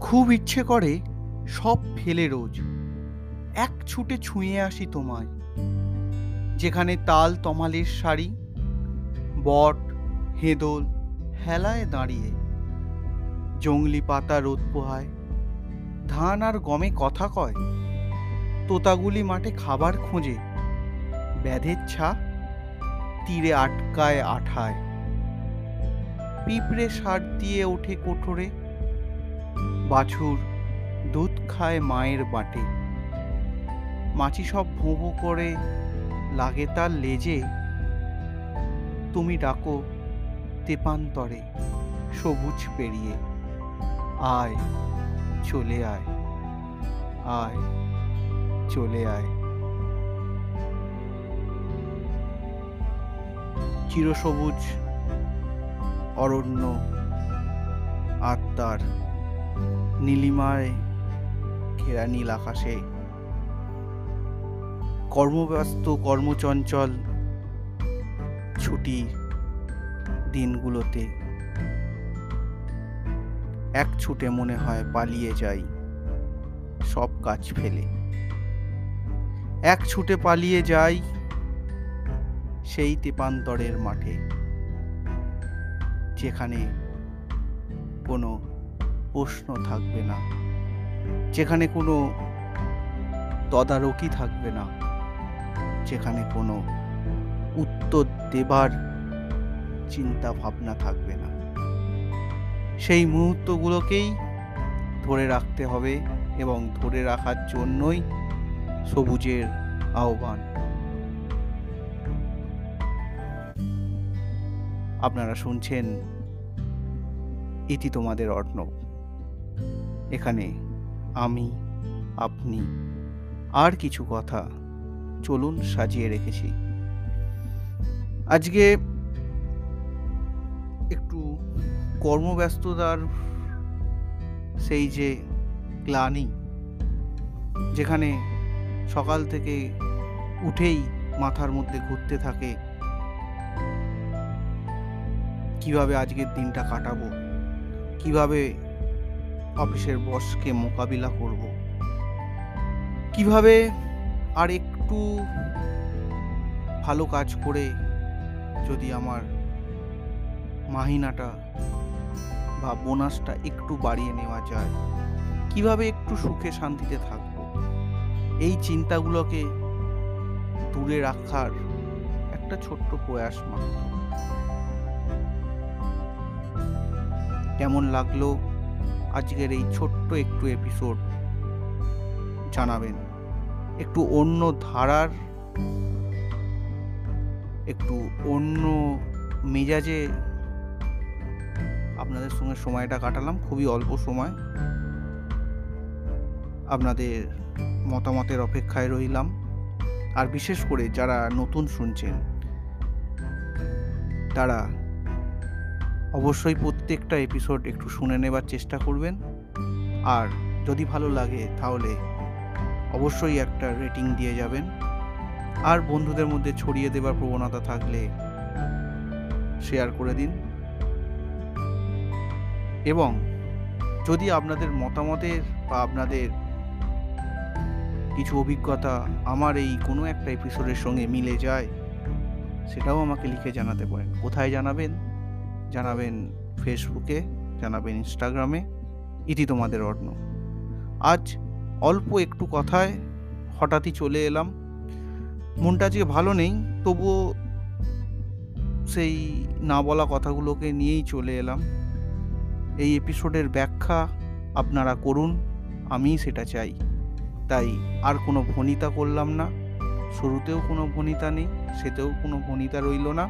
খুব ইচ্ছে করে সব ফেলে রোজ। এক ছুটে ছুঁয়ে আসি তোমায়। যেখানে তাল তমালের শাড়ি, বট, হেদোল হেলায় দাঁড়িয়ে। জংলি পাতা রোদ পোহায়। ধান আর গমে কথা কয়। তোতাগুলি মাঠে খাবার খোঁজে। ব্যাধের ছা তীরে আটকায় আঠায়। পিঁপড়ে সার দিয়ে ওঠে কোঠরে। বাছুর দুধ খায় মায়ের বাটে। মাছি সব ভোঁ করে, লাগে তার লেজে। তুমি ডাকো তেপান্তরে, সবুজ পেরিয়ে। আয়, চলে আয় আয়, চলে আয়। চিরসবুজ অরণ্য, আত্মার নীলিমায় ঘেরা নীল আকাশে। কর্মব্যস্ত, কর্মচঞ্চল ছুটি দিনগুলোতে এক ছুটে মনে হয় পালিয়ে যাই, সব কাজ ফেলে। এক ছুটে পালিয়ে যাই সেই তেপান্তরের মাঠে। যেখানে কোনো প্রশ্ন থাকবে না, যেখানে কোনো তদারকি থাকবে না, যেখানে কোনো উত্তর দেবার চিন্তা ভাবনা থাকবে না। সেই মুহূর্তগুলোকেই ধরে রাখতে হবে এবং ধরে রাখার জন্যই সবুজের আহ্বান। আপনারা শুনছেন ইতি তোমাদের অর্ণব। এখানে আমি, আপনি, আর কিছু কথা চলুন সাজিয়ে রেখেছি। আজকে একটু কর্মব্যস্ততার সেই যে গ্লানি, যেখানে সকাল থেকে উঠেই মাথার মধ্যে ঘুরতে থাকে কীভাবে আজকের দিনটা কাটাবো? কীভাবে অফিসের বসকে মোকাবিলা করব? কীভাবে আর একটু ভালো কাজ করে যদি আমার মাহিনাটা বা বোনাসটা একটু বাড়িয়ে নেওয়া যায়? কীভাবে একটু সুখে শান্তিতে থাকব? এই চিন্তাগুলোকে দূরে রাখার একটা ছোট্ট প্রয়াস মাত্র। কেমন লাগল আজকের এই ছোট্ট একটু এপিসোড জানাবেন। একটু অন্য ধারার, একটু অন্য মেজাজে আপনাদের সঙ্গে সময়টা কাটালাম, খুবই অল্প সময়। আপনাদের মতামতের অপেক্ষায় রইলাম। আর বিশেষ করে যারা নতুন শুনছেন, তারা অবশ্যই প্রত্যেকটা এপিসোড একটু শুনে নেবার চেষ্টা করবেন। আর যদি ভালো লাগে তাহলে অবশ্যই একটা রেটিং দিয়ে যাবেন। আর বন্ধুদের মধ্যে ছড়িয়ে দেবার প্রবণতা থাকলে শেয়ার করে দিন। এবং যদি আপনাদের মতামতের বা আপনাদের কিছু অভিজ্ঞতা আমার এই কোনো একটা এপিসোডের সঙ্গে মিলে যায়, সেটাও আমাকে লিখে জানাতে পারেন। কোথায় জানাবেন? জানাবেন ফেসবুকে, জানাবেন ইনস্টাগ্রামে। ইতি তোমাদের অর্ণ। আজ অল্প একটু কথায় হঠাৎই চলে এলাম। মনটা আজকে ভালো নেই, তবুও সেই না বলা কথাগুলোকে নিয়েই চলে এলাম। এই এপিসোডের ব্যাখ্যা আপনারা করুন আমি সেটা চাই। তাই আর কোনো ভনিতা করলাম না। শুরুতেও কোনো ভনিতা নেই, সেতেও কোনো ভনিতা রইল না।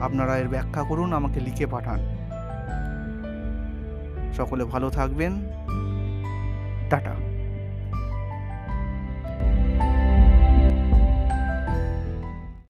আপনারা এর ব্যাখ্যা করুন, আমাকে লিখে পাঠান। সকলে ভালো থাকবেন। টাটা।